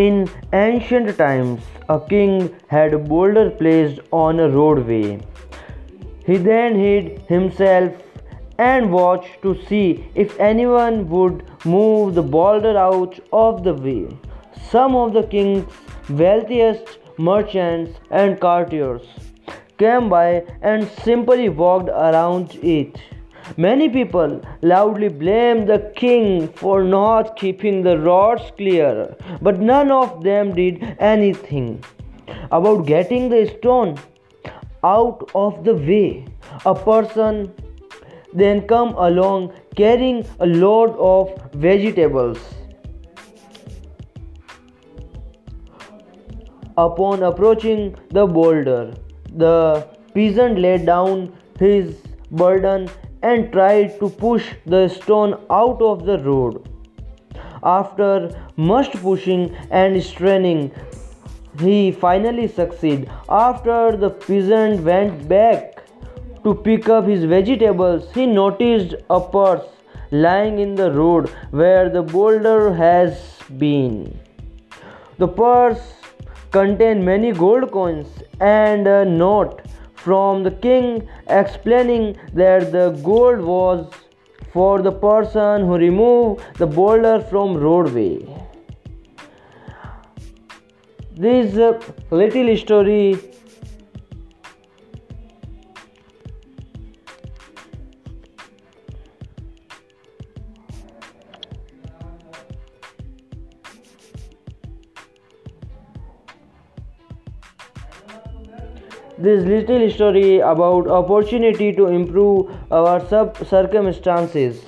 In ancient times, a king had a boulder placed on a roadway. He then hid himself and watched to see if anyone would move the boulder out of the way. Some of the king's wealthiest merchants and courtiers came by and simply walked around it. Many people loudly blamed the king for not keeping the roads clear, but none of them did anything about getting the stone out of the way. A person then come along carrying a load of vegetables. Upon approaching the boulder, the peasant laid down his burden and tried to push the stone out of the road. After much pushing and straining, he finally succeeded. After the peasant went back to pick up his vegetables, he noticed a purse lying in the road where the boulder has been. The purse contained many gold coins and a note from the king explaining that the gold was for the person who removed the boulder from roadway. This uh, little story this little story about opportunity to improve our circumstances